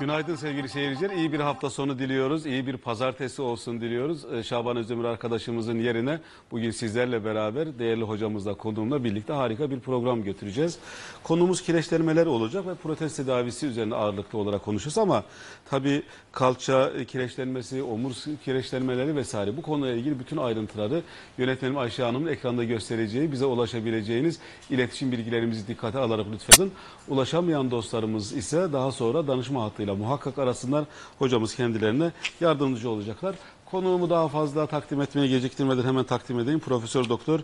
Günaydın sevgili seyirciler. İyi bir hafta sonu diliyoruz. İyi bir pazartesi olsun diliyoruz. Ee, Şaban Özdemir arkadaşımızın yerine bugün sizlerle beraber değerli hocamızla konuğumla birlikte harika bir program götüreceğiz. Konumuz kireçlenmeler olacak ve protez tedavisi üzerine ağırlıklı olarak konuşacağız ama tabii kalça kireçlenmesi, omur kireçlenmeleri vesaire bu konuyla ilgili bütün ayrıntıları yönetmenim Ayşe Hanım'ın ekranda göstereceği, bize ulaşabileceğiniz iletişim bilgilerimizi dikkate alarak lütfen ulaşamayan dostlarımız ise daha sonra danışma hattıyla muhakkak arasınlar. Hocamız kendilerine yardımcı olacaklar. Konuğumu daha fazla takdim etmeye geciktirmeden hemen takdim edeyim. Profesör Doktor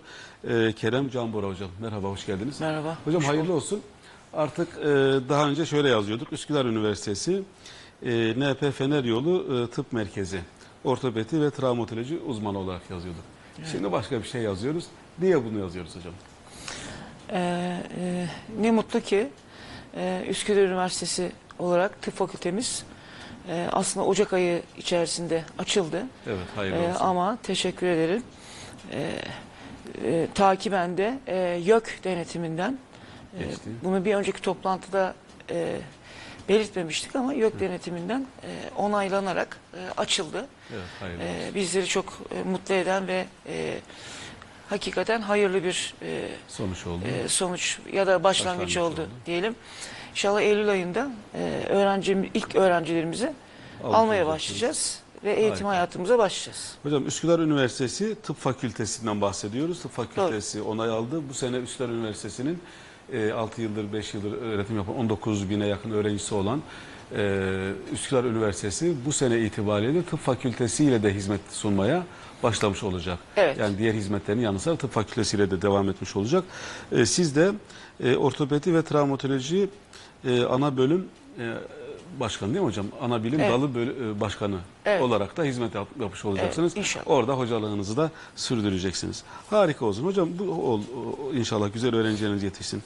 e, Kerem Canbora hocam. Merhaba, hoş geldiniz. Merhaba. Hocam hayırlı olsun. Artık e, daha önce şöyle yazıyorduk. Üsküdar Üniversitesi e, NP Fener Yolu e, Tıp Merkezi ortopedi ve travmatoloji uzmanı olarak yazıyorduk. Şimdi başka bir şey yazıyoruz. Niye bunu yazıyoruz hocam? Ee, e, ne mutlu ki e, Üsküdar Üniversitesi olarak tıp fakültemiz e, aslında Ocak ayı içerisinde açıldı. Evet, hayırlı E, olsun. ama teşekkür ederim. E, e, takiben de e, YÖK denetiminden e, Geçti. bunu bir önceki toplantıda e, belirtmemiştik ama YÖK denetiminden e, onaylanarak e, açıldı. Evet, hayırlı olsun. E, bizleri çok e, mutlu eden ve e, hakikaten hayırlı bir e, Sonuç oldu. e, sonuç ya da başlangıç, Başlangıç oldu, oldu. diyelim. İnşallah Eylül ayında e, öğrenci ilk öğrencilerimizi Almış almaya başlayacağız ve eğitim Harika. hayatımıza başlayacağız. Hocam Üsküdar Üniversitesi Tıp Fakültesinden bahsediyoruz. Tıp Fakültesi onay aldı. Bu sene Üsküdar Üniversitesi'nin e, 6 yıldır 5 yıldır öğretim yapan 19 bine yakın öğrencisi olan e, Üsküdar Üniversitesi bu sene itibariyle tıp fakültesiyle de hizmet sunmaya başlamış olacak. Evet. Yani diğer hizmetlerin yanı sıra tıp fakültesiyle de devam etmiş olacak. E, siz de e, ortopedi ve travmatoloji e, ana bölüm e, başkanı değil mi hocam? Ana bilim Evet. dalı bölü- e, başkanı Evet. olarak da hizmet yap- yapmış olacaksınız. Evet, inşallah. Orada hocalığınızı da sürdüreceksiniz. Harika olsun. Hocam bu ol, o- inşallah güzel öğrencileriniz yetişsin.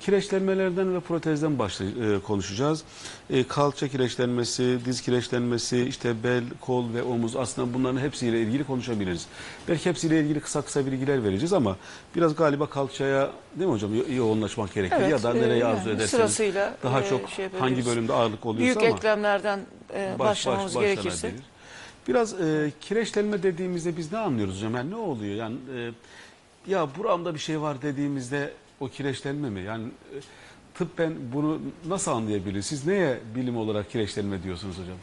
Kireçlenmelerden ve protezden başla, e, konuşacağız. E, kalça kireçlenmesi, diz kireçlenmesi, işte bel, kol ve omuz aslında bunların hepsiyle ilgili konuşabiliriz. Belki hepsiyle ilgili kısa kısa bilgiler vereceğiz ama biraz galiba kalçaya değil mi hocam yo- yoğunlaşmak gerekir Evet, ya da e, nereye yani arzu ederseniz. sırasıyla, daha e, çok şey hangi bölümde ağırlık oluyorsa Büyük ama. eklemlerden e, Baş- başlamamız baş- gerekirse. Biraz e, kireçlenme dediğimizde biz ne anlıyoruz hocam? Yani ne oluyor? Yani e, ya buramda bir şey var dediğimizde o kireçlenme mi? Yani e, tıbben bunu nasıl anlayabiliriz? Siz neye bilim olarak kireçlenme diyorsunuz hocam?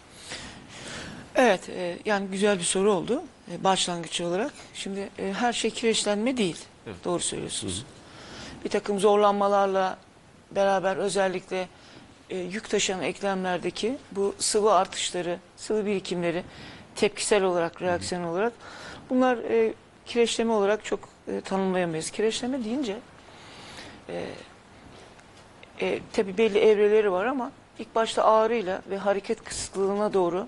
Evet, e, yani güzel bir soru oldu e, başlangıç olarak. Şimdi e, her şey kireçlenme değil. Evet. Doğru söylüyorsunuz. Bir takım zorlanmalarla beraber özellikle e, yük taşıyan eklemlerdeki bu sıvı artışları, sıvı birikimleri tepkisel olarak, reaksiyon olarak bunlar e, kireçleme olarak çok e, tanımlayamayız. Kireçleme deyince e, e, tabii belli evreleri var ama ilk başta ağrıyla ve hareket kısıtlılığına doğru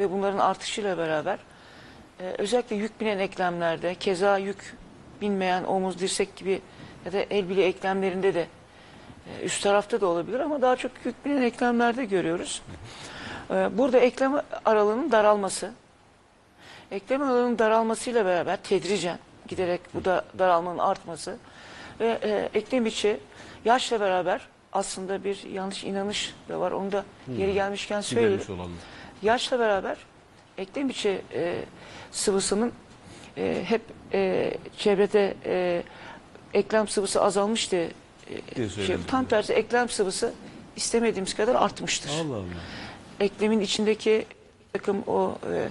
ve bunların artışıyla beraber e, özellikle yük binen eklemlerde keza yük binmeyen omuz, dirsek gibi ya da el bile eklemlerinde de e, üst tarafta da olabilir ama daha çok yük binen eklemlerde görüyoruz. E, burada eklem aralığının daralması, eklem aralığının daralmasıyla beraber tedricen giderek bu da daralmanın artması ve e, eklem içi yaşla beraber aslında bir yanlış inanış da var. Onu da yeri gelmişken söyleyelim Gidermiş olalım. yaşla beraber eklem içi e, sıvısının e, hep e, çevrede e, eklem sıvısı azalmış diye e, Diye şey, söyledim. tam tersi eklem sıvısı istemediğimiz kadar artmıştır. Allah Allah. Eklemin içindeki bir takım o e,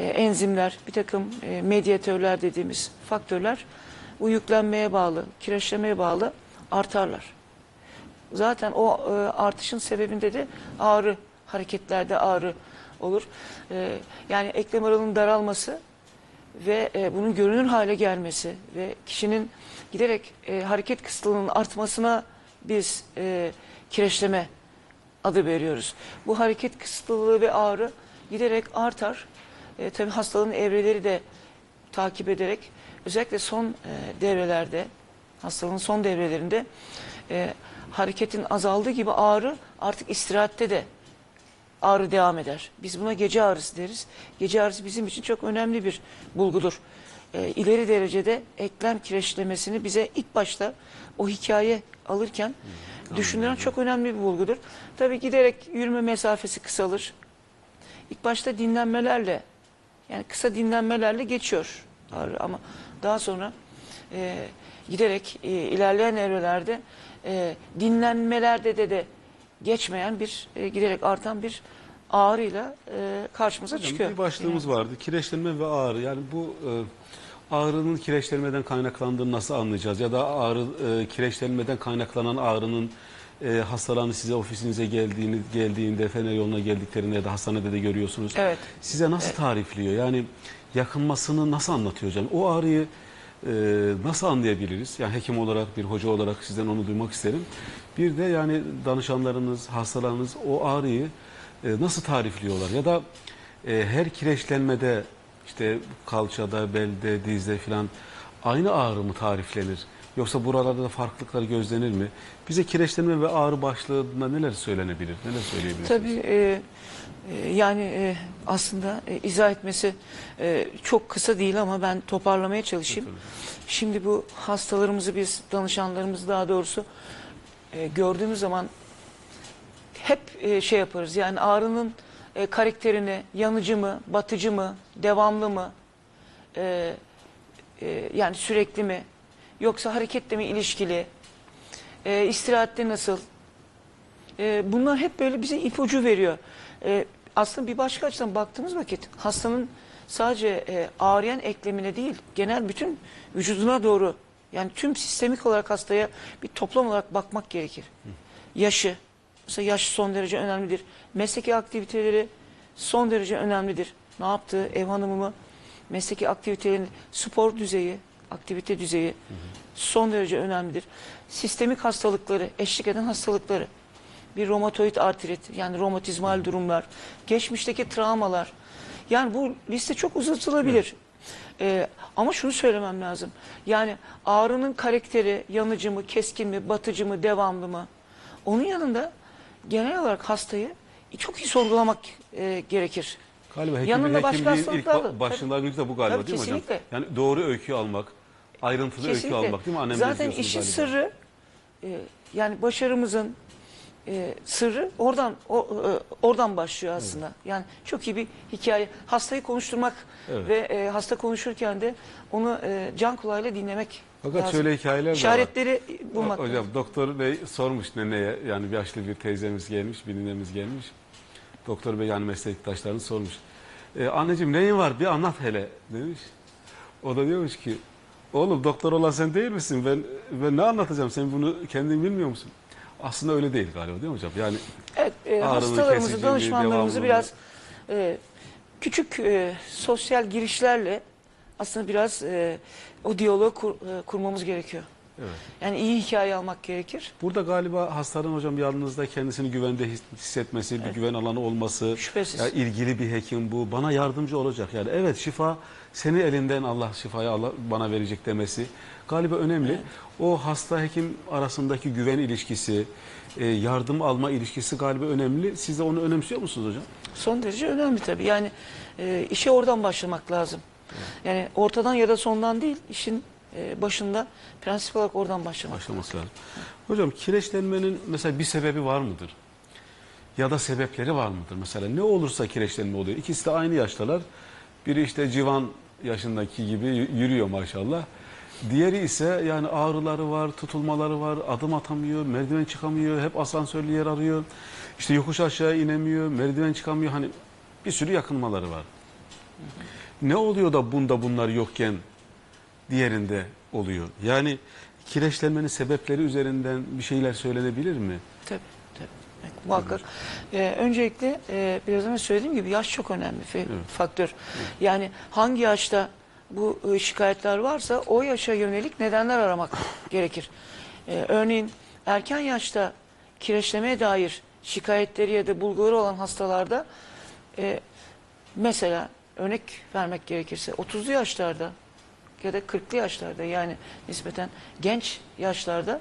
e, enzimler, bir takım e, medyatörler dediğimiz faktörler bu bağlı, kireçlemeye bağlı artarlar. Zaten o e, artışın sebebinde de ağrı, hareketlerde ağrı olur. E, yani eklem aralığının daralması ve e, bunun görünür hale gelmesi ve kişinin giderek e, hareket kısıtlığının artmasına biz e, kireçleme adı veriyoruz. Bu hareket kısıtlılığı ve ağrı giderek artar. E, tabii hastalığın evreleri de takip ederek özellikle son e, devrelerde hastalığın son devrelerinde e, hareketin azaldığı gibi ağrı artık istirahatte de ağrı devam eder. Biz buna gece ağrısı deriz. Gece ağrısı bizim için çok önemli bir bulgudur. E, ileri derecede eklem kireçlemesini bize ilk başta o hikaye alırken düşündüren çok önemli bir bulgudur. Tabii giderek yürüme mesafesi kısalır. İlk başta dinlenmelerle yani kısa dinlenmelerle geçiyor ağrı ama daha sonra e, giderek e, ilerleyen evrelerde e, dinlenmelerde de de geçmeyen bir e, giderek artan bir ağrıyla e, karşımıza Hocam, çıkıyor. Bir başlığımız vardı. Kireçlenme ve ağrı. Yani bu e, ağrının kireçlenmeden kaynaklandığını nasıl anlayacağız? Ya da ağrı e, kireçlenmeden kaynaklanan ağrının e, hastalarını size ofisinize geldiğini geldiğinde Fener yoluna geldiklerinde ya da hastanede de görüyorsunuz. Evet. Size nasıl tarifliyor? Yani yakınmasını nasıl anlatıyor hocam? O ağrıyı e, nasıl anlayabiliriz? Yani hekim olarak, bir hoca olarak sizden onu duymak isterim. Bir de yani danışanlarınız, hastalarınız o ağrıyı e, nasıl tarifliyorlar? Ya da e, her kireçlenmede işte kalçada, belde, dizde filan aynı ağrı mı tariflenir? Yoksa buralarda da farklılıklar gözlenir mi? Bize kireçlenme ve ağrı başlığında neler söylenebilir? Neler söyleyebilirsiniz? Tabii e, yani e, aslında e, izah etmesi e, çok kısa değil ama ben toparlamaya çalışayım. Şimdi bu hastalarımızı biz danışanlarımızı daha doğrusu gördüğümüz zaman hep şey yaparız yani ağrının karakterini yanıcı mı, batıcı mı, devamlı mı, yani sürekli mi, yoksa hareketle mi ilişkili, istirahatte nasıl, bunlar hep böyle bize ipucu veriyor. Aslında bir başka açıdan baktığımız vakit hastanın sadece e, ağrıyan eklemine değil, genel bütün vücuduna doğru yani tüm sistemik olarak hastaya bir toplam olarak bakmak gerekir. Yaşı, mesela yaş son derece önemlidir. Mesleki aktiviteleri son derece önemlidir. Ne yaptığı, ev hanımı mı, mesleki aktivitelerin spor düzeyi, aktivite düzeyi son derece önemlidir. Sistemik hastalıkları, eşlik eden hastalıkları, bir romatoid artrit yani romatizmal durumlar, geçmişteki travmalar. Yani bu liste çok uzatılabilir. Ee, ama şunu söylemem lazım. Yani ağrının karakteri yanıcı mı, keskin mi, batıcı mı, devamlı mı? Onun yanında genel olarak hastayı çok iyi sorgulamak e, gerekir. Galiba hekim, Yanında başka hastalıklar da- ba- başlangıcı da bu galiba Tabii, değil mi hocam? kesinlikle. Yani doğru öykü almak, ayrıntılı öykü almak değil mi? Annem Zaten işin sırrı e, yani başarımızın e, sırrı oradan o, e, oradan başlıyor aslında. Yani çok iyi bir hikaye. Hastayı konuşturmak Evet. ve e, hasta konuşurken de onu e, can kulağıyla dinlemek Fakat lazım. şöyle hikayeler de var. İşaretleri bulmak. Hocam doktor bey sormuş neneye yani bir yaşlı bir teyzemiz gelmiş, bir ninemiz gelmiş. Doktor bey yani meslektaşlarını sormuş. E, anneciğim neyin var bir anlat hele demiş. O da diyormuş ki oğlum doktor olan sen değil misin? Ben, ben ne anlatacağım sen bunu kendin bilmiyor musun? Aslında öyle değil galiba değil mi hocam? Yani Evet, e, hastalarımızı, danışmanlarımızı biraz e, küçük e, sosyal girişlerle aslında biraz e, o diyaloğu kur- e, kurmamız gerekiyor. evet. Yani iyi hikaye almak gerekir. Burada galiba hastanın hocam yanınızda kendisini güvende his- hissetmesi, bir güven alanı olması, Şüphesiz. ya ilgili bir hekim bu bana yardımcı olacak. Yani evet şifa senin elinden Allah şifayı Allah bana verecek demesi galiba önemli. O hasta hekim arasındaki güven ilişkisi, e, yardım alma ilişkisi galiba önemli. Siz de onu önemsiyor musunuz hocam? Son derece önemli tabii. Yani e, işe oradan başlamak lazım. Yani ortadan ya da sondan değil, işin e, başında prensip olarak oradan başlamak. Başlaması lazım. Hocam kireçlenmenin mesela bir sebebi var mıdır? Ya da sebepleri var mıdır? Mesela ne olursa kireçlenme oluyor. İkisi de aynı yaştalar. Biri işte civan yaşındaki gibi yürüyor maşallah. Diğeri ise yani ağrıları var, tutulmaları var, adım atamıyor, merdiven çıkamıyor, hep asansörlü yer arıyor. İşte yokuş aşağı inemiyor, merdiven çıkamıyor. Hani bir sürü yakınmaları var. Ne oluyor da bunda bunlar yokken diğerinde oluyor? Yani kireçlenmenin sebepleri üzerinden bir şeyler söylenebilir mi? Tabii. Evet, muhakkak. Ee, öncelikle e, biraz önce söylediğim gibi yaş çok önemli fe- faktör. Yani hangi yaşta bu e, şikayetler varsa o yaşa yönelik nedenler aramak gerekir. Ee, örneğin erken yaşta kireçlemeye dair şikayetleri ya da bulguları olan hastalarda e, mesela örnek vermek gerekirse 30'lu yaşlarda ya da 40'lı yaşlarda yani nispeten genç yaşlarda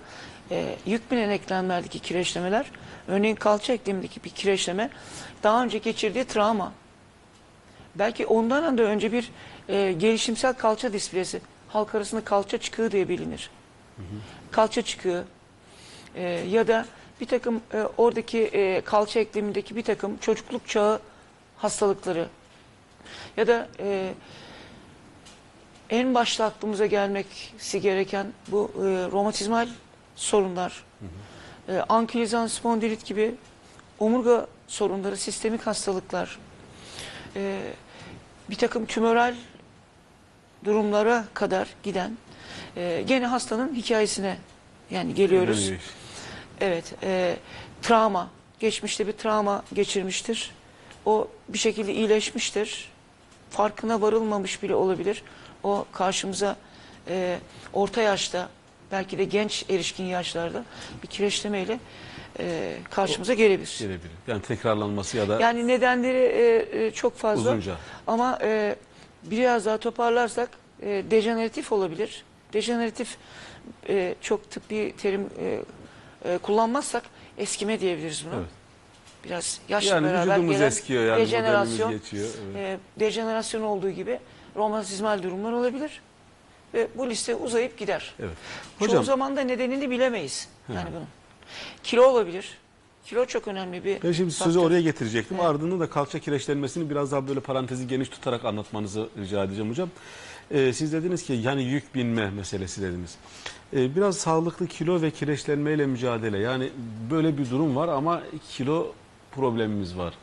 e, yük binen eklemlerdeki kireçlemeler örneğin kalça eklemindeki bir kireçleme daha önce geçirdiği travma belki ondan da önce bir e, gelişimsel kalça displezi halk arasında kalça çıkığı diye bilinir. Kalça çıkığı e, ya da bir takım e, oradaki e, kalça eklemindeki bir takım çocukluk çağı hastalıkları. Ya da e, en başta aklımıza gelmesi gereken bu e, romatizmal sorunlar, e, ankilozan spondilit gibi omurga sorunları, sistemik hastalıklar, e, bir takım tümöral durumlara kadar giden e, gene hastanın hikayesine yani geliyoruz. Evet, e, travma, geçmişte bir travma geçirmiştir. O bir şekilde iyileşmiştir. Farkına varılmamış bile olabilir. O karşımıza e, orta yaşta, belki de genç erişkin yaşlarda bir kireçlemeyle e, karşımıza gelebilir. Gelebilir. Yani tekrarlanması ya da Yani nedenleri e, e, çok fazla. uzunca. Ama e, biraz daha toparlarsak e, dejeneratif olabilir. Dejeneratif e, çok tıbbi terim e, e, kullanmazsak eskime diyebiliriz buna. Evet. Biraz yaşla Yani beraber vücudumuz gelen eskiyor yani dejenerasyon, geçiyor. Evet. e, dejenerasyon olduğu gibi romatizmal durumlar olabilir. Ve bu liste uzayıp gider. evet. Çoğu Hocam zaman da nedenini bilemeyiz. Yani bunun. Kilo olabilir. Kilo çok önemli bir ben şimdi sözü oraya getirecektim. Evet. Ardından da kalça kireçlenmesini biraz daha böyle parantezi geniş tutarak anlatmanızı rica edeceğim hocam. Ee, siz dediniz ki yani yük binme meselesi dediniz. Ee, biraz sağlıklı kilo ve kireçlenmeyle mücadele. Yani böyle bir durum var ama kilo problemimiz var.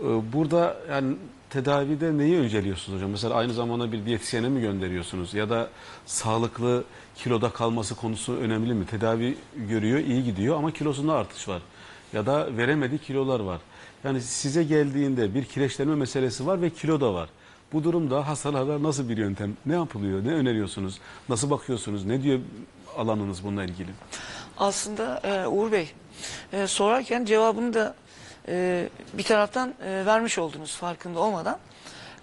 Ee, Burada yani tedavide neyi önceliyorsunuz hocam? Mesela aynı zamanda bir diyetisyene mi gönderiyorsunuz? Ya da sağlıklı kiloda kalması konusu önemli mi? Tedavi görüyor, iyi gidiyor ama kilosunda artış var. Ya da veremediği kilolar var. Yani size geldiğinde bir kireçlenme meselesi var ve kilo da var. Bu durumda hastalarda nasıl bir yöntem? Ne yapılıyor? Ne öneriyorsunuz? Nasıl bakıyorsunuz? Ne diyor alanınız bununla ilgili? Aslında e, Uğur Bey e, sorarken cevabını da e, bir taraftan e, vermiş oldunuz farkında olmadan.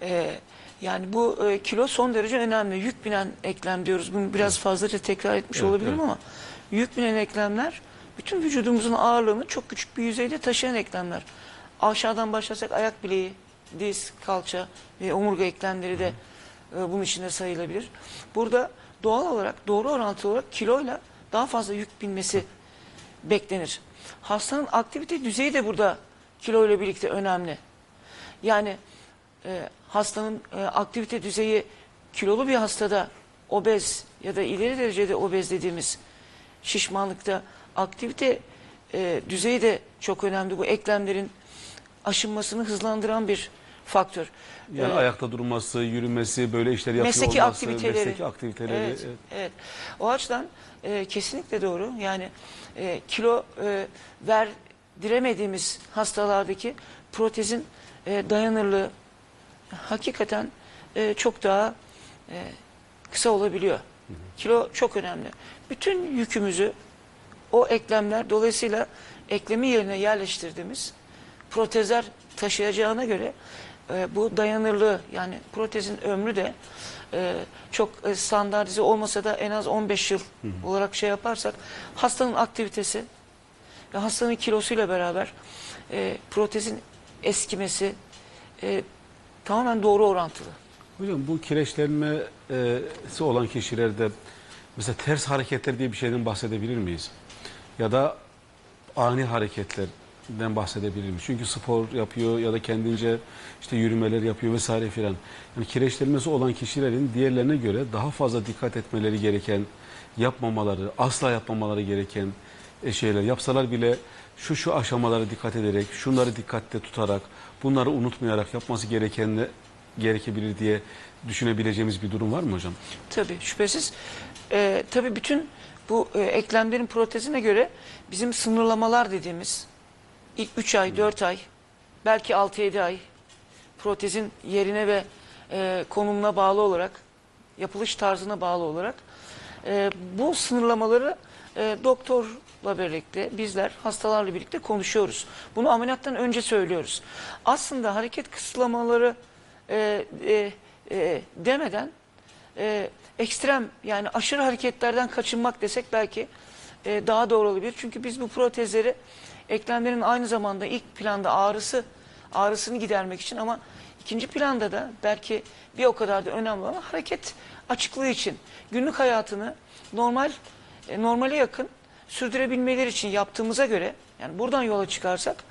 E, yani bu e, kilo son derece önemli. Yük binen eklem diyoruz. Bunu biraz fazlaca tekrar etmiş Evet, olabilirim evet. ama yük binen eklemler bütün vücudumuzun ağırlığını çok küçük bir yüzeyde taşıyan eklemler. Aşağıdan başlasak ayak bileği, diz, kalça ve omurga eklemleri de e, bunun içinde sayılabilir. Burada doğal olarak doğru orantılı olarak kiloyla daha fazla yük binmesi beklenir. Hastanın aktivite düzeyi de burada kilo ile birlikte önemli. Yani e, hastanın e, aktivite düzeyi kilolu bir hastada obez ya da ileri derecede obez dediğimiz şişmanlıkta aktivite e, düzeyi de çok önemli. Bu eklemlerin aşınmasını hızlandıran bir faktör. Yani Ee, ayakta durması, yürümesi, böyle işler yapıyor mesleki olması, aktiviteleri. mesleki aktiviteleri. Evet, evet. evet. O açıdan e, kesinlikle doğru. Yani e, kilo e, verdiremediğimiz hastalardaki protezin e, dayanırlığı hakikaten e, çok daha e, kısa olabiliyor. Kilo çok önemli. Bütün yükümüzü o eklemler dolayısıyla eklemi yerine yerleştirdiğimiz protezler taşıyacağına göre e, bu dayanırlığı yani protezin ömrü de e, çok e, standartize olmasa da en az 15 yıl olarak şey yaparsak hastanın aktivitesi ve hastanın kilosuyla beraber e, protezin eskimesi e, tamamen doğru orantılı. Hocam bu kireçlenmesi olan kişilerde mesela ters hareketler diye bir şeyden bahsedebilir miyiz? Ya da ani hareketlerden bahsedebilir miyiz? Çünkü spor yapıyor ya da kendince işte yürümeler yapıyor vesaire filan. Yani kireçlenmesi olan kişilerin diğerlerine göre daha fazla dikkat etmeleri gereken, yapmamaları, asla yapmamaları gereken e, şeyler yapsalar bile şu şu aşamalara dikkat ederek, şunları dikkatte tutarak, bunları unutmayarak yapması gerekenle gerekebilir diye düşünebileceğimiz bir durum var mı hocam? Tabii şüphesiz. Ee, tabii bütün bu e, eklemlerin protezine göre bizim sınırlamalar dediğimiz ilk 3 ay, 4 ay, belki 6-7 ay protezin yerine ve e, konumuna bağlı olarak, yapılış tarzına bağlı olarak e, bu sınırlamaları e, doktorla birlikte, bizler hastalarla birlikte konuşuyoruz. Bunu ameliyattan önce söylüyoruz. Aslında hareket kısıtlamaları e, e, e, demeden e, ekstrem yani aşırı hareketlerden kaçınmak desek belki e, daha doğru olabilir. Çünkü biz bu protezleri eklemlerin aynı zamanda ilk planda ağrısı ağrısını gidermek için ama ikinci planda da belki bir o kadar da önemli olan hareket açıklığı için günlük hayatını normal e, normale yakın sürdürebilmeleri için yaptığımıza göre yani buradan yola çıkarsak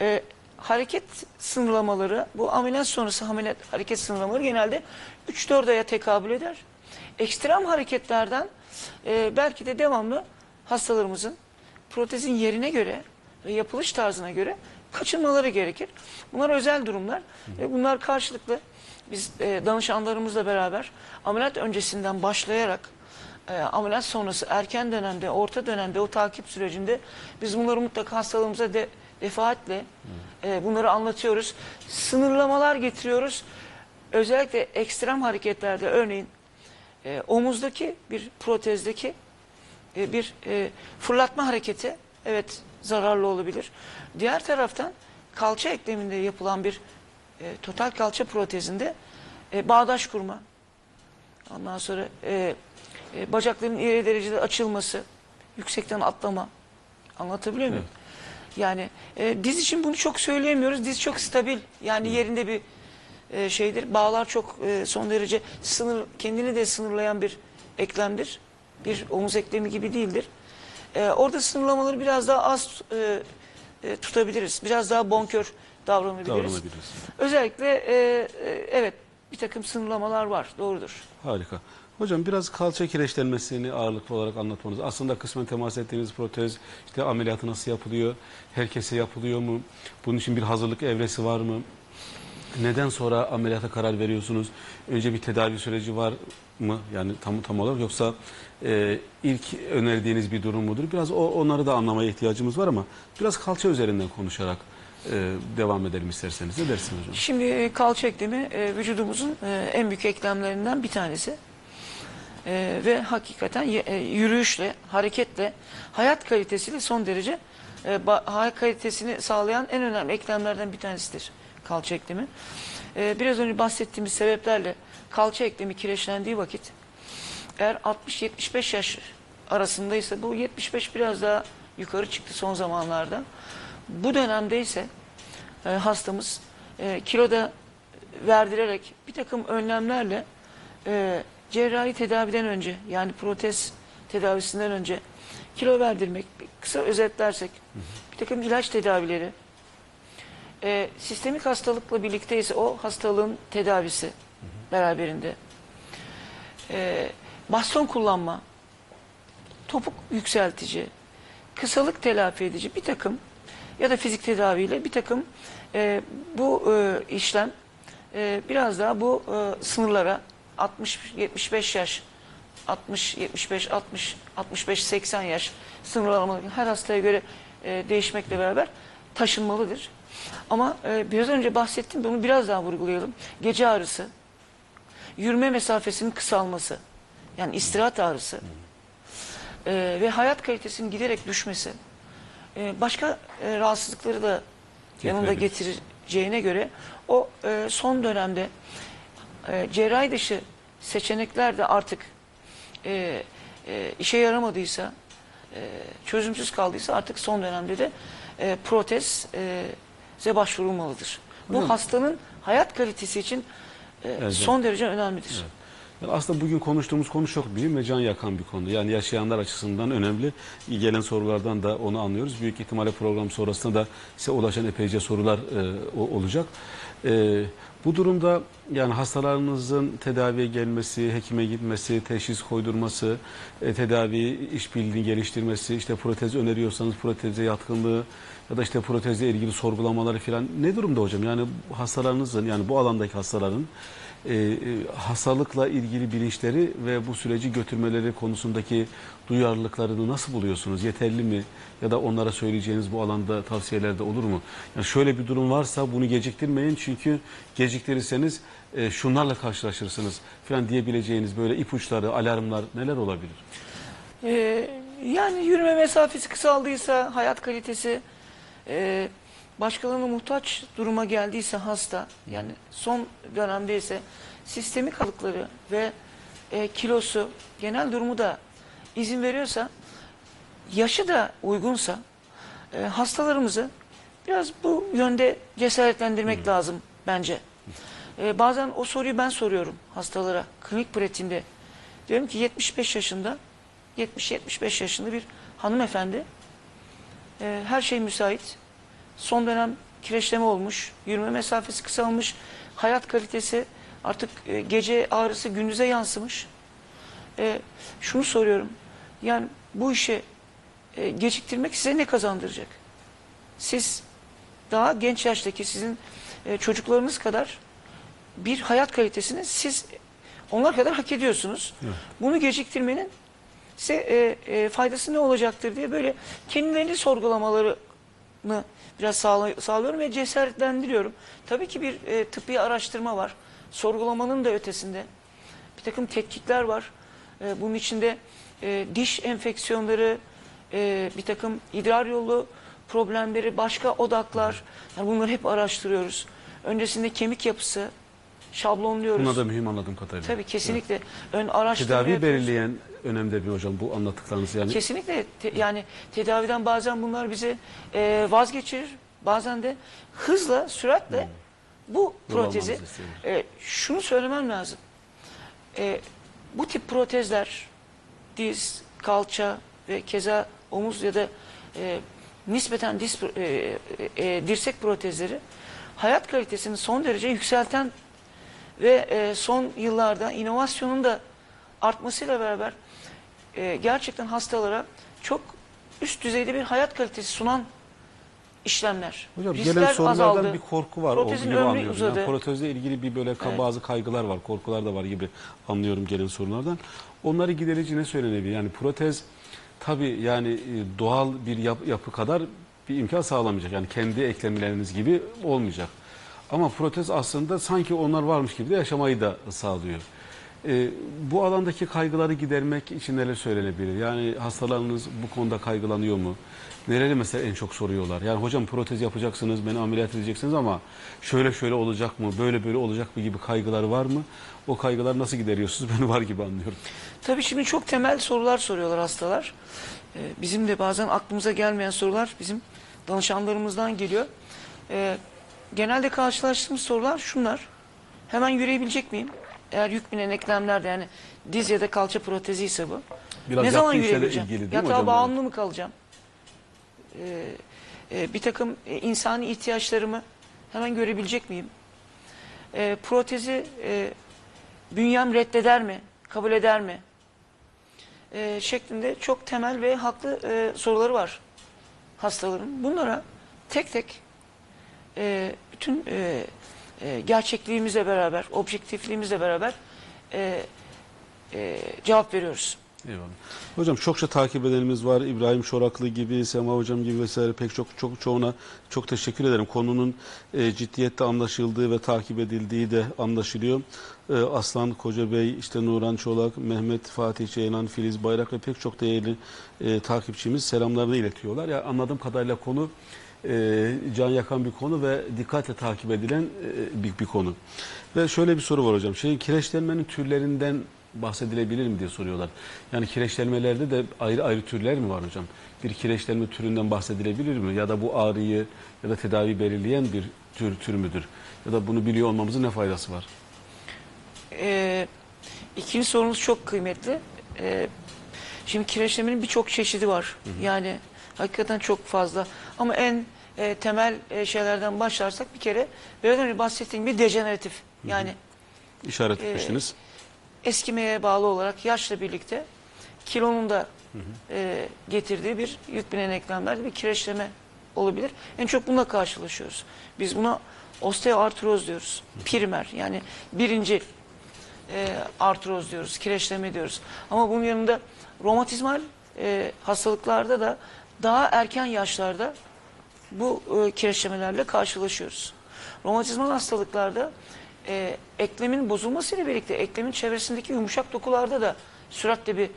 e, hareket sınırlamaları bu ameliyat sonrası ameliyat hareket sınırlamaları genelde 3-4 aya tekabül eder. Ekstrem hareketlerden e, belki de devamlı hastalarımızın protezin yerine göre ve yapılış tarzına göre kaçınmaları gerekir. Bunlar özel durumlar ve bunlar karşılıklı biz e, danışanlarımızla beraber ameliyat öncesinden başlayarak e, ameliyat sonrası erken dönemde, orta dönemde o takip sürecinde biz bunları mutlaka hastalarımıza de, defaatle e, bunları anlatıyoruz. Sınırlamalar getiriyoruz. Özellikle ekstrem hareketlerde örneğin e, omuzdaki bir protezdeki e, bir e, fırlatma hareketi evet zararlı olabilir. Diğer taraftan kalça ekleminde yapılan bir e, total kalça protezinde e, bağdaş kurma, ondan sonra e, e, bacakların ileri derecede açılması, yüksekten atlama anlatabiliyor muyum? Yani e, diz için bunu çok söyleyemiyoruz. Diz çok stabil. Yani yerinde bir e, şeydir. Bağlar çok e, son derece sınır kendini de sınırlayan bir eklemdir. Bir omuz eklemi gibi değildir. E, orada sınırlamaları biraz daha az e, e, tutabiliriz. Biraz daha bonkör davranabiliriz. Davranabiliriz. Özellikle e, e, evet bir takım sınırlamalar var. Doğrudur. Harika. Hocam biraz kalça kireçlenmesini ağırlıklı olarak anlatmanız. Aslında kısmen temas ettiğiniz protez, işte ameliyatı nasıl yapılıyor, herkese yapılıyor mu? Bunun için bir hazırlık evresi var mı? Neden sonra ameliyata karar veriyorsunuz? Önce bir tedavi süreci var mı? Yani tam tam olarak yoksa e, ilk önerdiğiniz bir durum mudur? Biraz o, onları da anlamaya ihtiyacımız var ama biraz kalça üzerinden konuşarak e, devam edelim isterseniz. Ne dersiniz hocam? Şimdi e, kalça eklemi e, vücudumuzun e, en büyük eklemlerinden bir tanesi. E, ve hakikaten e, yürüyüşle, hareketle, hayat kalitesiyle son derece e, hayat kalitesini sağlayan en önemli eklemlerden bir tanesidir kalça eklemi. E, biraz önce bahsettiğimiz sebeplerle kalça eklemi kireçlendiği vakit eğer 60-75 yaş arasındaysa bu 75 biraz daha yukarı çıktı son zamanlarda. Bu dönemde ise e, hastamız e, kiloda verdirerek bir takım önlemlerle e, cerrahi tedaviden önce yani protez tedavisinden önce kilo verdirmek kısa özetlersek bir takım ilaç tedavileri e, sistemik hastalıkla birlikte ise o hastalığın tedavisi beraberinde. E, baston kullanma topuk yükseltici kısalık telafi edici bir takım ya da fizik tedaviyle bir takım e, bu e, işlem e, biraz daha bu e, sınırlara 60-75 yaş 60 75 60 65 80 yaş sınırlamaları her hastaya göre e, değişmekle beraber taşınmalıdır. Ama e, biraz önce bahsettim bunu biraz daha vurgulayalım. Gece ağrısı, yürüme mesafesinin kısalması, yani istirahat ağrısı e, ve hayat kalitesinin giderek düşmesi, e, başka e, rahatsızlıkları da yanında getireceğine göre o e, son dönemde e, cerrahi dışı seçenekler de artık e, e, işe yaramadıysa, e, çözümsüz kaldıysa artık son dönemde de e, proteze başvurulmalıdır. Bu Hocam- hastanın hayat kalitesi için e, Evet. son derece önemlidir. Yani aslında bugün konuştuğumuz konu çok bilim ve can yakan bir konu. Yani yaşayanlar açısından önemli. Gelen sorulardan da onu anlıyoruz. Büyük ihtimalle program sonrasında da size ulaşan epeyce sorular e, olacak. E, bu durumda yani hastalarınızın tedaviye gelmesi, hekime gitmesi, teşhis koydurması, e, tedavi işbirliğini geliştirmesi, işte protez öneriyorsanız proteze yatkınlığı ya da işte protezle ilgili sorgulamaları falan ne durumda hocam? Yani hastalarınızın yani bu alandaki hastaların e, e, hastalıkla ilgili bilinçleri ve bu süreci götürmeleri konusundaki duyarlılıklarını nasıl buluyorsunuz? Yeterli mi? Ya da onlara söyleyeceğiniz bu alanda tavsiyeler de olur mu? Yani şöyle bir durum varsa bunu geciktirmeyin çünkü geciktirirseniz e, şunlarla karşılaşırsınız falan diyebileceğiniz böyle ipuçları, alarmlar neler olabilir? Ee, yani yürüme mesafesi kısaldıysa, hayat kalitesi e, başkalarına muhtaç duruma geldiyse hasta, yani son dönemde ise sistemik hastalıkları ve e, kilosu, genel durumu da izin veriyorsa, yaşı da uygunsa e, hastalarımızı biraz bu yönde cesaretlendirmek lazım bence. E, bazen o soruyu ben soruyorum hastalara klinik pratiğimde. Diyorum ki 75 yaşında 70-75 yaşında bir hanımefendi e, her şey müsait. Son dönem kireçleme olmuş, yürüme mesafesi kısalmış, hayat kalitesi artık e, gece ağrısı gündüze yansımış. E, şunu soruyorum, yani bu işi e, geciktirmek size ne kazandıracak? Siz daha genç yaştaki sizin e, çocuklarınız kadar bir hayat kalitesini siz onlar kadar hak ediyorsunuz. Bunu geciktirmenin size e, e, faydası ne olacaktır diye böyle kendilerini sorgulamalarını biraz sağla- sağlıyorum ve cesaretlendiriyorum. Tabii ki bir e, tıbbi araştırma var. Sorgulamanın da ötesinde bir takım tetkikler var. E, bunun içinde e, diş enfeksiyonları, e, bir takım idrar yolu problemleri, başka odaklar. Yani bunları hep araştırıyoruz. Öncesinde kemik yapısı şablonluyoruz. Buna da mühim anladığım kadarıyla. Tabii kesinlikle ön araştırma Tedavi yapıyoruz. belirleyen önemli bir hocam bu anlattıklarınız yani. Kesinlikle te- yani tedaviden bazen bunlar bizi e, vazgeçirir. Bazen de hızla, süratle bu Hmm. Yol protezi e, şunu söylemem lazım. E, bu tip protezler diz, kalça ve keza omuz ya da e, nispeten diz, pro- e, e, dirsek protezleri hayat kalitesini son derece yükselten ve e, son yıllarda inovasyonun da artmasıyla beraber e, gerçekten hastalara çok üst düzeyde bir hayat kalitesi sunan işlemler. Hocam Riskler gelen sorulardan azaldı. bir korku var Protezin ömrü anlıyorum. uzadı. Yani protezle ilgili bir böyle Evet. bazı kaygılar var, korkular da var gibi anlıyorum gelen sorunlardan. Onları giderici ne söylenebilir? Yani protez tabii yani e, doğal bir yap- yapı kadar bir imkan sağlamayacak. Yani kendi eklemleriniz gibi olmayacak. Ama protez aslında sanki onlar varmış gibi de yaşamayı da sağlıyor. E, bu alandaki kaygıları gidermek için neler söylenebilir? Yani hastalarınız bu konuda kaygılanıyor mu? Neleri mesela en çok soruyorlar? Yani hocam protez yapacaksınız, beni ameliyat edeceksiniz ama şöyle şöyle olacak mı, böyle böyle olacak mı gibi kaygıları var mı? O kaygılar nasıl gideriyorsunuz? Ben var gibi anlıyorum. Tabii şimdi çok temel sorular soruyorlar hastalar. Ee, bizim de bazen aklımıza gelmeyen sorular bizim danışanlarımızdan geliyor. Ee, genelde karşılaştığımız sorular şunlar. Hemen yürüyebilecek miyim? Eğer yük binen eklemlerde yani diz ya da kalça protezi ise bu. Biraz ne zaman yürüyebileceğim? ilgili Yatağa hocam? bağımlı mı kalacağım? Ee, e, bir takım e, insani ihtiyaçlarımı hemen görebilecek miyim? Ee, protezi e, bünyem reddeder mi? Kabul eder mi? Ee, şeklinde çok temel ve haklı e, soruları var hastaların. Bunlara tek tek e, bütün e, e, gerçekliğimizle beraber, objektifliğimizle beraber e, e, cevap veriyoruz. Eyvallah. Hocam çokça takip edenimiz var. İbrahim Çoraklı gibi, Sema Hocam gibi vesaire pek çok çok çoğuna çok teşekkür ederim. Konunun e, ciddiyette anlaşıldığı ve takip edildiği de anlaşılıyor. E, Aslan Koca Bey, işte Nuran Çolak, Mehmet Fatih Ceylan, Filiz Bayrak ve pek çok değerli e, takipçimiz selamlarını iletiyorlar. Ya anladığım kadarıyla konu e, can yakan bir konu ve dikkatle takip edilen e, bir, bir konu. Ve şöyle bir soru var hocam. Şey kireçlenmenin türlerinden bahsedilebilir mi diye soruyorlar. Yani kireçlenmelerde de ayrı ayrı türler mi var hocam? Bir kireçlenme türünden bahsedilebilir mi? Ya da bu ağrıyı ya da tedavi belirleyen bir tür, tür müdür? Ya da bunu biliyor olmamızın ne faydası var? Ee, ikinci sorunuz çok kıymetli. Ee, şimdi kireçlemenin birçok çeşidi var. Yani hakikaten çok fazla. Ama en e, temel e, şeylerden başlarsak bir kere biraz önce bahsettiğim bir dejeneratif. Yani İşaret Ee, etmiştiniz. eskimeye bağlı olarak yaşla birlikte kilonun da e, getirdiği bir yük binen eklemlerde bir kireçleme olabilir. En çok bununla karşılaşıyoruz. Biz buna osteoartroz diyoruz. Primer yani birinci e, artroz diyoruz, kireçleme diyoruz. Ama bunun yanında romatizmal e, hastalıklarda da daha erken yaşlarda bu e, kireçlemelerle karşılaşıyoruz. Romatizmal hastalıklarda e, eklemin bozulmasıyla birlikte eklemin çevresindeki yumuşak dokularda da süratle bir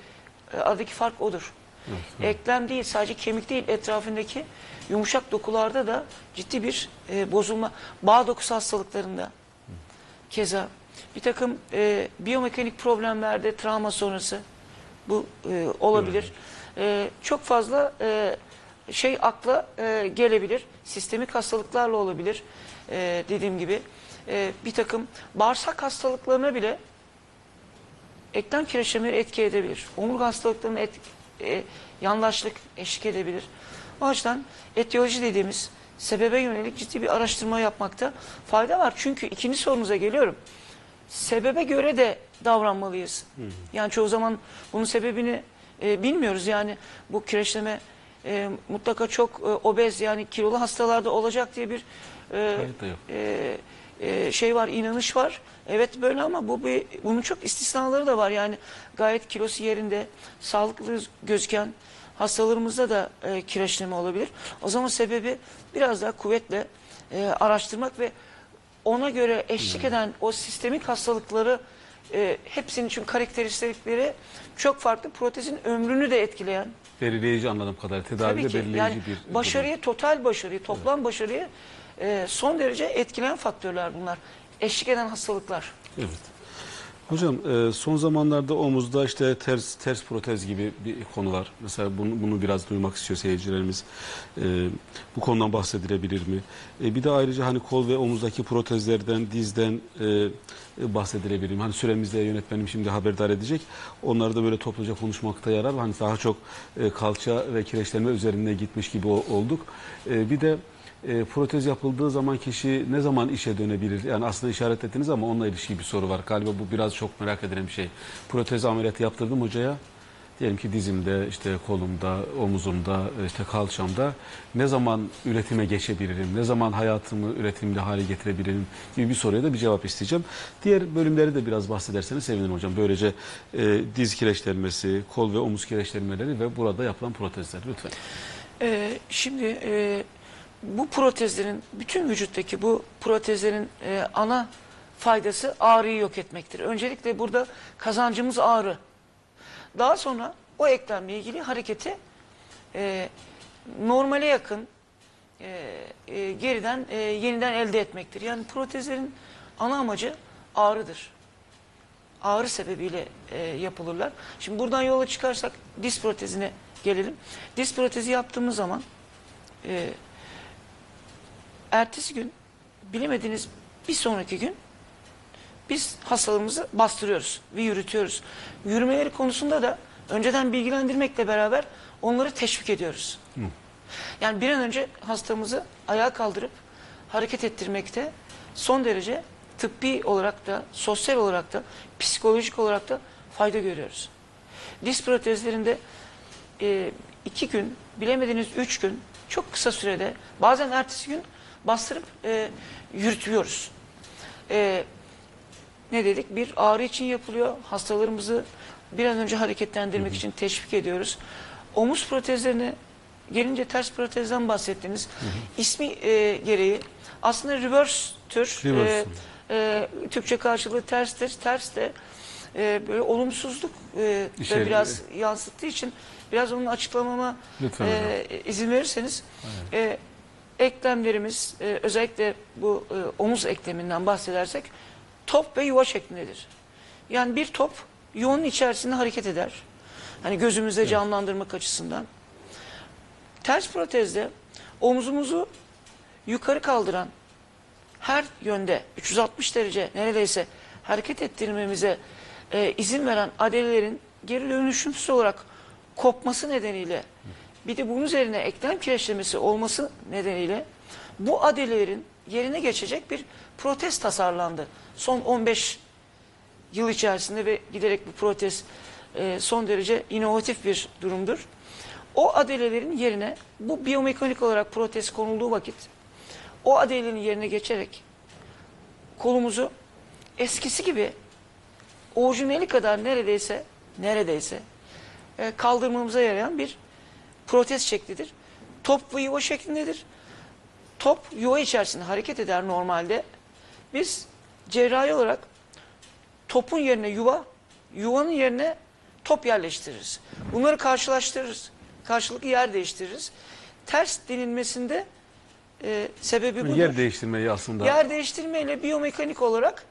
e, aradaki fark odur. Eklem değil sadece kemik değil etrafındaki yumuşak dokularda da ciddi bir e, bozulma bağ dokusu hastalıklarında keza bir takım e, biyomekanik problemlerde travma sonrası bu e, olabilir. E, çok fazla e, şey akla e, gelebilir. Sistemik hastalıklarla olabilir. E, dediğim gibi E, bir takım bağırsak hastalıklarına bile eklem kireçlemeleri etki edebilir. Omurga hastalıklarına et- e, yandaşlık eşlik edebilir. O açıdan etiyoloji dediğimiz sebebe yönelik ciddi bir araştırma yapmakta fayda var. Çünkü ikinci sorunuza geliyorum. Sebebe göre de davranmalıyız. Yani çoğu zaman bunun sebebini e, bilmiyoruz. Yani bu kireçleme e, mutlaka çok e, obez yani kilolu hastalarda olacak diye bir e, Kayıt da yok. e, e, şey var, inanış var. Evet böyle ama bu bir, bunun çok istisnaları da var. Yani gayet kilosu yerinde, sağlıklı gözüken hastalarımızda da e, kireçleme olabilir. O zaman sebebi biraz daha kuvvetle e, araştırmak ve ona göre eşlik eden o sistemik hastalıkları e, hepsinin için karakteristikleri çok farklı. Protezin ömrünü de etkileyen. Belirleyici anladığım kadarıyla tedavide Tabii ki belirleyici yani bir başarıyı, total başarıyı, toplam başarıyı e, son derece etkileyen faktörler bunlar. Eşlik eden hastalıklar. Evet. Hocam e, son zamanlarda omuzda işte ters ters protez gibi bir konu var. Mesela bunu, bunu biraz duymak istiyor seyircilerimiz. E, bu konudan bahsedilebilir mi? E, bir de ayrıca hani kol ve omuzdaki protezlerden, dizden bahsedilebilir mi? Hani süremizde yönetmenim şimdi haberdar edecek. Onları da böyle topluca konuşmakta yarar. Hani daha çok kalça ve kireçlenme üzerine gitmiş gibi olduk. Bir de e, protez yapıldığı zaman kişi ne zaman işe dönebilir? Yani aslında işaret ettiniz ama onunla ilişkili bir soru var. Galiba bu biraz çok merak edilen bir şey. Protez ameliyatı yaptırdım hocaya. Diyelim ki dizimde, işte kolumda, omuzumda, işte kalçamda ne zaman üretime geçebilirim? Ne zaman hayatımı üretimli hale getirebilirim? gibi bir soruya da bir cevap isteyeceğim. Diğer bölümleri de biraz bahsederseniz sevinirim hocam. Böylece e, diz kireçlenmesi, kol ve omuz kireçlenmeleri ve burada yapılan protezler lütfen. Ee, şimdi e, bu protezlerin, bütün vücuttaki bu protezlerin e, ana faydası ağrıyı yok etmektir. Öncelikle burada kazancımız ağrı. Daha sonra o eklemle ilgili hareketi e, normale yakın e, e, geriden e, yeniden elde etmektir. Yani protezlerin ana amacı ağrıdır. Ağrı sebebiyle e, yapılırlar. Şimdi buradan yola çıkarsak diz protezine gelelim. Diz protezi yaptığımız zaman e, ertesi gün bilemediğiniz bir sonraki gün biz hastalığımızı bastırıyoruz ve yürütüyoruz. Yürümeleri konusunda da önceden bilgilendirmekle beraber onları teşvik ediyoruz. Yani bir an önce hastamızı ayağa kaldırıp hareket ettirmekte son derece tıbbi olarak da, sosyal olarak da, psikolojik olarak da fayda görüyoruz. Diz protezlerinde e, iki gün, bilemediğiniz üç gün, çok kısa sürede, bazen ertesi gün bastırıp e, yürütüyoruz. E, ne dedik? Bir ağrı için yapılıyor. Hastalarımızı bir an önce hareketlendirmek için teşvik ediyoruz. Omuz protezlerine gelince ters protezden bahsettiniz. İsmi e, gereği aslında reverse tür. Reverse. E, e, Türkçe karşılığı terstir. Ters de e, böyle olumsuzluk e, İşe- biraz yansıttığı için biraz onun açıklamama Lütfen e, izin verirseniz e, eklemlerimiz e, özellikle bu e, omuz ekleminden bahsedersek top ve yuva şeklindedir. Yani bir top yuvanın içerisinde hareket eder. Hani gözümüzde canlandırmak açısından. Ters protezde omzumuzu yukarı kaldıran her yönde 360 derece neredeyse hareket ettirmemize e, izin veren adalelerin geri dönüşümsüz olarak kopması nedeniyle bir de bunun üzerine eklem kireçlemesi olması nedeniyle bu adalelerin yerine geçecek bir protez tasarlandı. Son 15 yıl içerisinde ve giderek bu protez e, son derece inovatif bir durumdur. O adelelerin yerine bu biyomekanik olarak protez konulduğu vakit o adelenin yerine geçerek kolumuzu eskisi gibi orijinali kadar neredeyse neredeyse e, kaldırmamıza yarayan bir protez şeklidir. Top ve yuva şeklindedir. Top yuva içerisinde hareket eder normalde. Biz cerrahi olarak topun yerine yuva, yuvanın yerine top yerleştiririz. Bunları karşılaştırırız. Karşılıklı yer değiştiririz. Ters denilmesinde e, sebebi budur. Yer değiştirmeyi aslında Yer değiştirmeyle biyomekanik olarak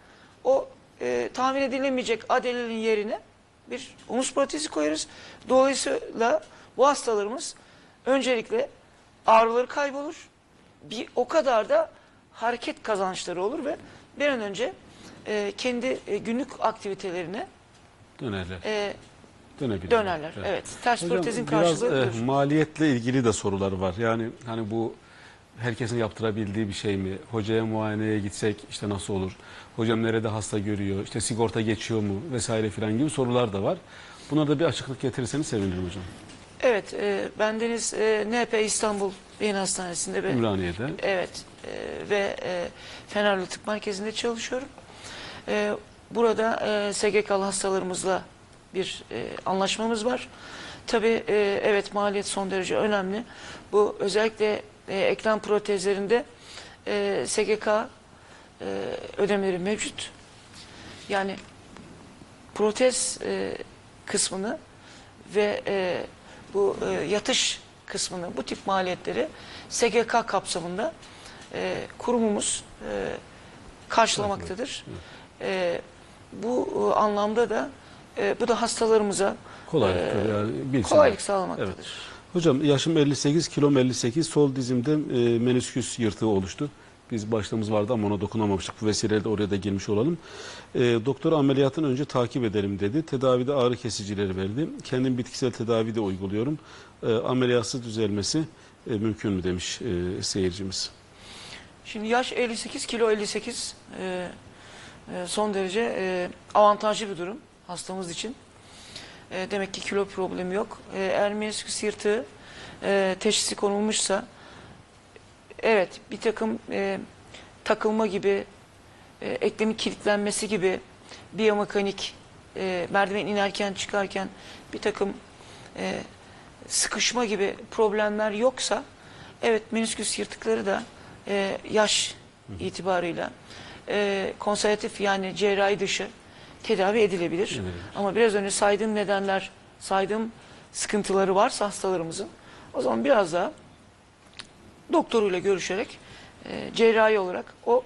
o e, tahmin edilemeyecek adelelerin yerine bir omuz protezi koyarız. Dolayısıyla bu hastalarımız öncelikle ağrıları kaybolur. Bir o kadar da hareket kazançları olur ve bir an önce e, kendi e, günlük aktivitelerine dönerler. e, Dönebilir. Dönerler. Evet. Ters Hocam, protezin biraz karşılığı e, budur. maliyetle ilgili de sorular var. Yani hani bu herkesin yaptırabildiği bir şey mi? Hocaya muayeneye gitsek işte nasıl olur? Hocam nerede hasta görüyor? İşte sigorta geçiyor mu? Vesaire filan gibi sorular da var. Buna da bir açıklık getirirseniz sevinirim hocam. Evet. E, bendeniz e, NP İstanbul Beyin Hastanesi'nde ve Ümraniye'de. Evet e, ve e, Fenerli Tıp Merkezi'nde çalışıyorum. E, burada e, SGK'lı hastalarımızla bir e, anlaşmamız var. Tabii e, evet maliyet son derece önemli. Bu özellikle e, eklem protezlerinde e, SGK e, ödemeleri mevcut. Yani protez e, kısmını ve e, bu e, yatış kısmını, bu tip maliyetleri SGK kapsamında e, kurumumuz e, karşılamaktadır. E, bu e, anlamda da e, bu da hastalarımıza Kolaylık e, yani bilsinler. kolaylık sağlamaktadır. Hocam yaşım 58, kilom 58. Sol dizimde e, menisküs yırtığı oluştu. Biz başlığımız vardı ama ona dokunamamıştık. Bu vesileyle de oraya da girmiş olalım. E, doktor ameliyatın önce takip edelim dedi. Tedavide ağrı kesicileri verdi. Kendim bitkisel tedavi de uyguluyorum. E, ameliyatsız düzelmesi e, mümkün mü demiş e, seyircimiz. Şimdi yaş 58, kilo 58 e, e, son derece e, avantajlı bir durum hastamız için. E, demek ki kilo problemi yok. E, menisküs yırtığı e, teşhisi konulmuşsa evet bir takım e, takılma gibi, e, eklemin kilitlenmesi gibi biyomekanik e, merdiven inerken çıkarken bir takım e, sıkışma gibi problemler yoksa evet menisküs yırtıkları da e, yaş itibarıyla e, konservatif yani cerrahi dışı tedavi edilebilir. Edilebilir. Ama biraz önce saydığım nedenler, saydığım sıkıntıları varsa hastalarımızın o zaman biraz daha doktoruyla görüşerek e, cerrahi olarak o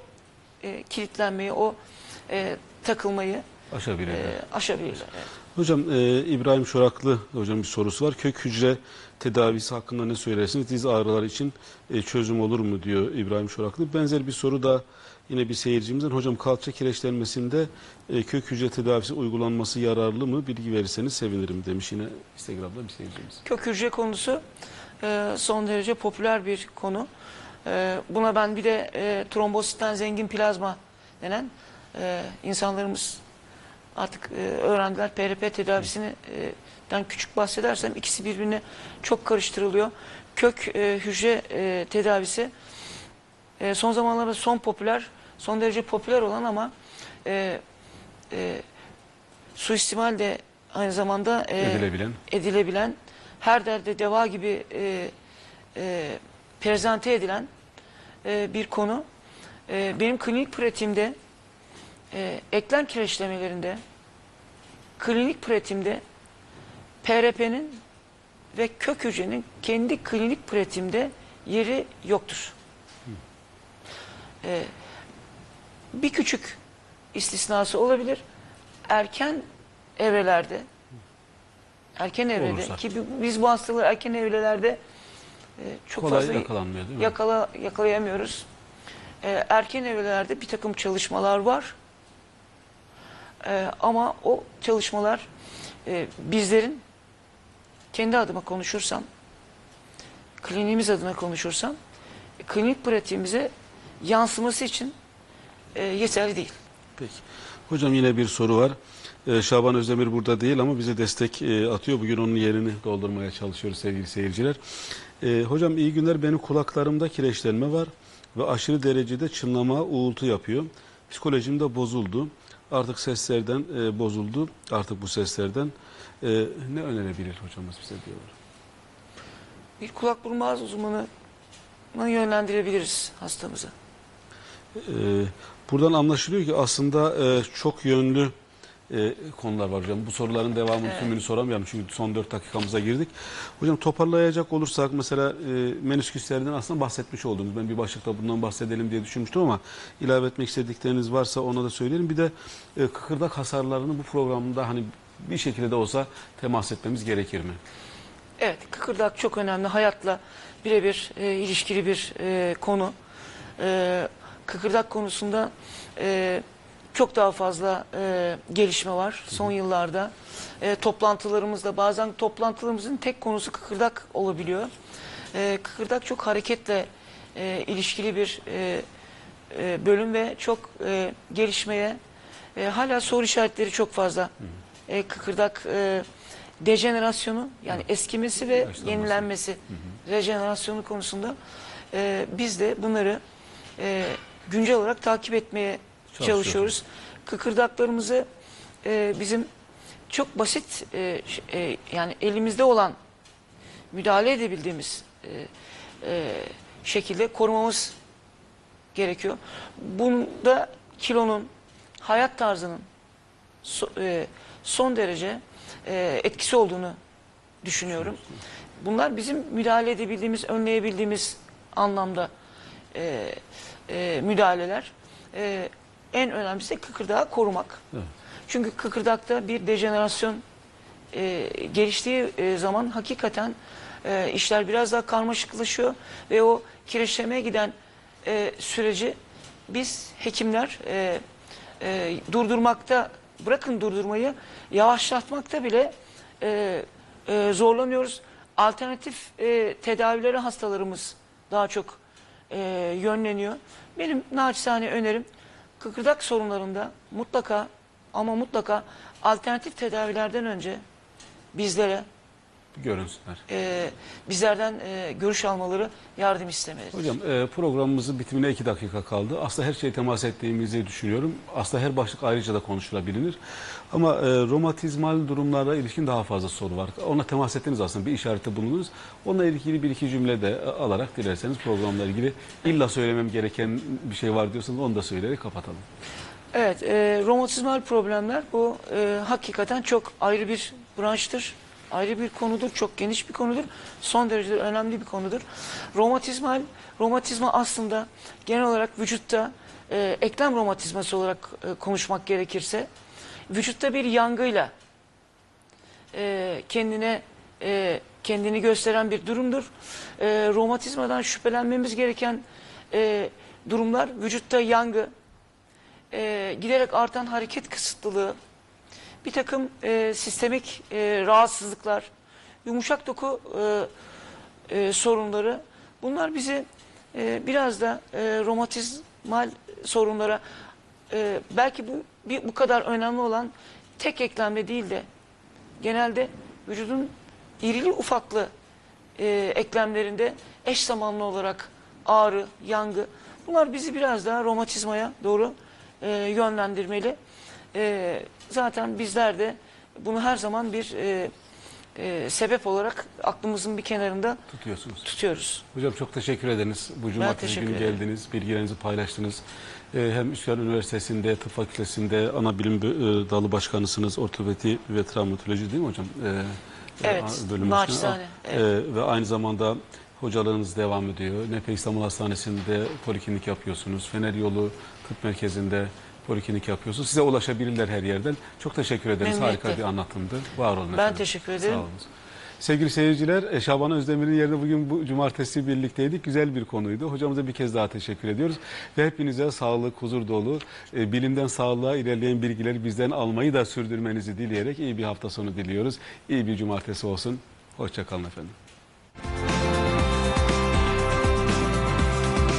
e, kilitlenmeyi, o e, takılmayı Aşabilirler. e, aşabilirler. Evet. Hocam e, İbrahim Şoraklı hocam bir sorusu var. Kök hücre tedavisi hakkında ne söylersiniz? Diz ağrıları için e, çözüm olur mu diyor İbrahim Şoraklı. Benzer bir soru da yine bir seyircimizden. Hocam kalça kireçlenmesinde e, kök hücre tedavisi uygulanması yararlı mı? Bilgi verirseniz sevinirim demiş yine Instagram'da bir seyircimiz. Kök hücre konusu e, son derece popüler bir konu. E, buna ben bir de e, trombositten zengin plazma denen e, insanlarımız artık e, öğrendiler PRP tedavisini e, küçük bahsedersem ikisi birbirine çok karıştırılıyor. Kök e, hücre e, tedavisi e, son zamanlarda son popüler, son derece popüler olan ama e, e, suistimal de aynı zamanda e, Edilebilen. edilebilen, her derde deva gibi e, e, prezente edilen e, bir konu. E, benim klinik pratiğimde, e, eklem kireçlemelerinde, klinik pratiğimde PRP'nin ve kök hücrenin kendi klinik pratiğimde yeri yoktur. E, bir küçük istisnası olabilir. Erken evrelerde erken evrede Olursa. ki bi- biz bu hastalığı erken evrelerde e, çok Kolay fazla yakalanmıyor değil mi? yakala, yakalayamıyoruz. E, erken evrelerde bir takım çalışmalar var. E, ama o çalışmalar e, bizlerin kendi adıma konuşursam, kliniğimiz adına konuşursam, klinik pratiğimize yansıması için e, yeterli değil. Peki. Hocam yine bir soru var. Ee, Şaban Özdemir burada değil ama bize destek e, atıyor. Bugün onun yerini doldurmaya çalışıyoruz sevgili seyirciler. Ee, hocam iyi günler. Benim kulaklarımda kireçlenme var ve aşırı derecede çınlama, uğultu yapıyor. Psikolojim de bozuldu. Artık seslerden e, bozuldu. Artık bu seslerden. E, ne önerebilir hocamız bize diyorlar. Bir kulak burun boğaz uzmanına yönlendirebiliriz hastamızı. Ee, buradan anlaşılıyor ki aslında e, çok yönlü e, konular var hocam. Bu soruların devamını Evet. tümünü soramayalım çünkü son 4 dakikamıza girdik. Hocam toparlayacak olursak mesela e, menisküslerden aslında bahsetmiş olduğumuz ben bir başlıkta bundan bahsedelim diye düşünmüştüm ama ilave etmek istedikleriniz varsa ona da söyleyelim. Bir de e, kıkırdak hasarlarını bu programda hani bir şekilde de olsa temas etmemiz gerekir mi? Evet, kıkırdak çok önemli. Hayatla birebir e, ilişkili bir e, konu. E, kıkırdak konusunda e, çok daha fazla e, gelişme var son yıllarda. E, toplantılarımızda bazen toplantılarımızın tek konusu kıkırdak olabiliyor. E, kıkırdak çok hareketle e, ilişkili bir e, e, bölüm ve çok e, gelişmeye e, hala soru işaretleri çok fazla. E, kıkırdak e, dejenerasyonu yani eskimesi ve yenilenmesi, rejenerasyonu konusunda e, biz de bunları e, güncel olarak takip etmeye Çalışıyoruz. Kıkırdaklarımızı e, bizim çok basit e, e, yani elimizde olan müdahale edebildiğimiz e, e, şekilde korumamız gerekiyor. Bunda kilonun, hayat tarzının so- e, son derece e, etkisi olduğunu düşünüyorum. Bunlar bizim müdahale edebildiğimiz, önleyebildiğimiz anlamda e, e, müdahaleler. E, en önemlisi de kıkırdağı korumak. Evet. Çünkü kıkırdakta bir dejenerasyon e, geliştiği e, zaman hakikaten e, işler biraz daha karmaşıklaşıyor ve o kireçlemeye giden e, süreci biz hekimler e, e, durdurmakta bırakın durdurmayı yavaşlatmakta bile e, e, zorlanıyoruz. Alternatif e, tedavilere hastalarımız daha çok e, yönleniyor. Benim naçizane önerim kıkırdak sorunlarında mutlaka ama mutlaka alternatif tedavilerden önce bizlere Görünsünler. e, bizlerden e, görüş almaları yardım istemeleri. Hocam e, programımızın bitimine iki dakika kaldı. Aslında her şeye temas ettiğimizi düşünüyorum. Aslında her başlık ayrıca da konuşulabilir. Ama e, romatizmal durumlara ilişkin daha fazla soru var. Ona temas ettiniz aslında bir işarette bulundunuz. Onunla ilgili bir iki cümle de e, alarak dilerseniz programla ilgili illa söylemem gereken bir şey var diyorsanız onu da söyleyerek kapatalım. Evet, e, romatizmal problemler bu e, hakikaten çok ayrı bir branştır. Ayrı bir konudur, çok geniş bir konudur. Son derece önemli bir konudur. Romatizmal, romatizma aslında genel olarak vücutta e, eklem romatizması olarak e, konuşmak gerekirse vücutta bir yangıyla e, kendine e, kendini gösteren bir durumdur. E, romatizmadan şüphelenmemiz gereken e, durumlar vücutta yangı, e, giderek artan hareket kısıtlılığı, bir takım e, sistemik e, rahatsızlıklar, yumuşak doku e, e, sorunları bunlar bizi e, biraz da e, romatizmal sorunlara e, belki bu bir, bu kadar önemli olan tek eklemde değil de genelde vücudun irili ufaklı e, eklemlerinde eş zamanlı olarak ağrı, yangı bunlar bizi biraz daha romatizmaya doğru e, yönlendirmeli. E, zaten bizler de bunu her zaman bir e, e, sebep olarak aklımızın bir kenarında Tutuyorsunuz. tutuyoruz. Hocam çok teşekkür ederiz. Bu cumartesi günü ederim. geldiniz, bilgilerinizi paylaştınız. Ee, hem Üsküdar Üniversitesi'nde, Tıp Fakültesi'nde ana bilim e, dalı başkanısınız. Ortopedi ve travmatoloji değil mi hocam? Ee, Evet, e, naçizane, Aa, evet. e, ve aynı zamanda hocalığınız devam ediyor. Nepe İstanbul Hastanesi'nde poliklinik yapıyorsunuz. Fener Yolu Tıp Merkezi'nde poliklinik yapıyorsunuz. Size ulaşabilirler her yerden. Çok teşekkür ederiz. Memnuniyetle. Harika bir anlatımdı. Var olun Ben efendim. teşekkür ederim. Sağ olun. Sevgili seyirciler, e, Şaban Özdemir'in yerine bugün bu cumartesi birlikteydik. Güzel bir konuydu. Hocamıza bir kez daha teşekkür ediyoruz. Ve hepinize sağlık, huzur dolu, e, bilimden sağlığa ilerleyen bilgileri bizden almayı da sürdürmenizi dileyerek iyi bir hafta sonu diliyoruz. İyi bir cumartesi olsun. Hoşçakalın efendim.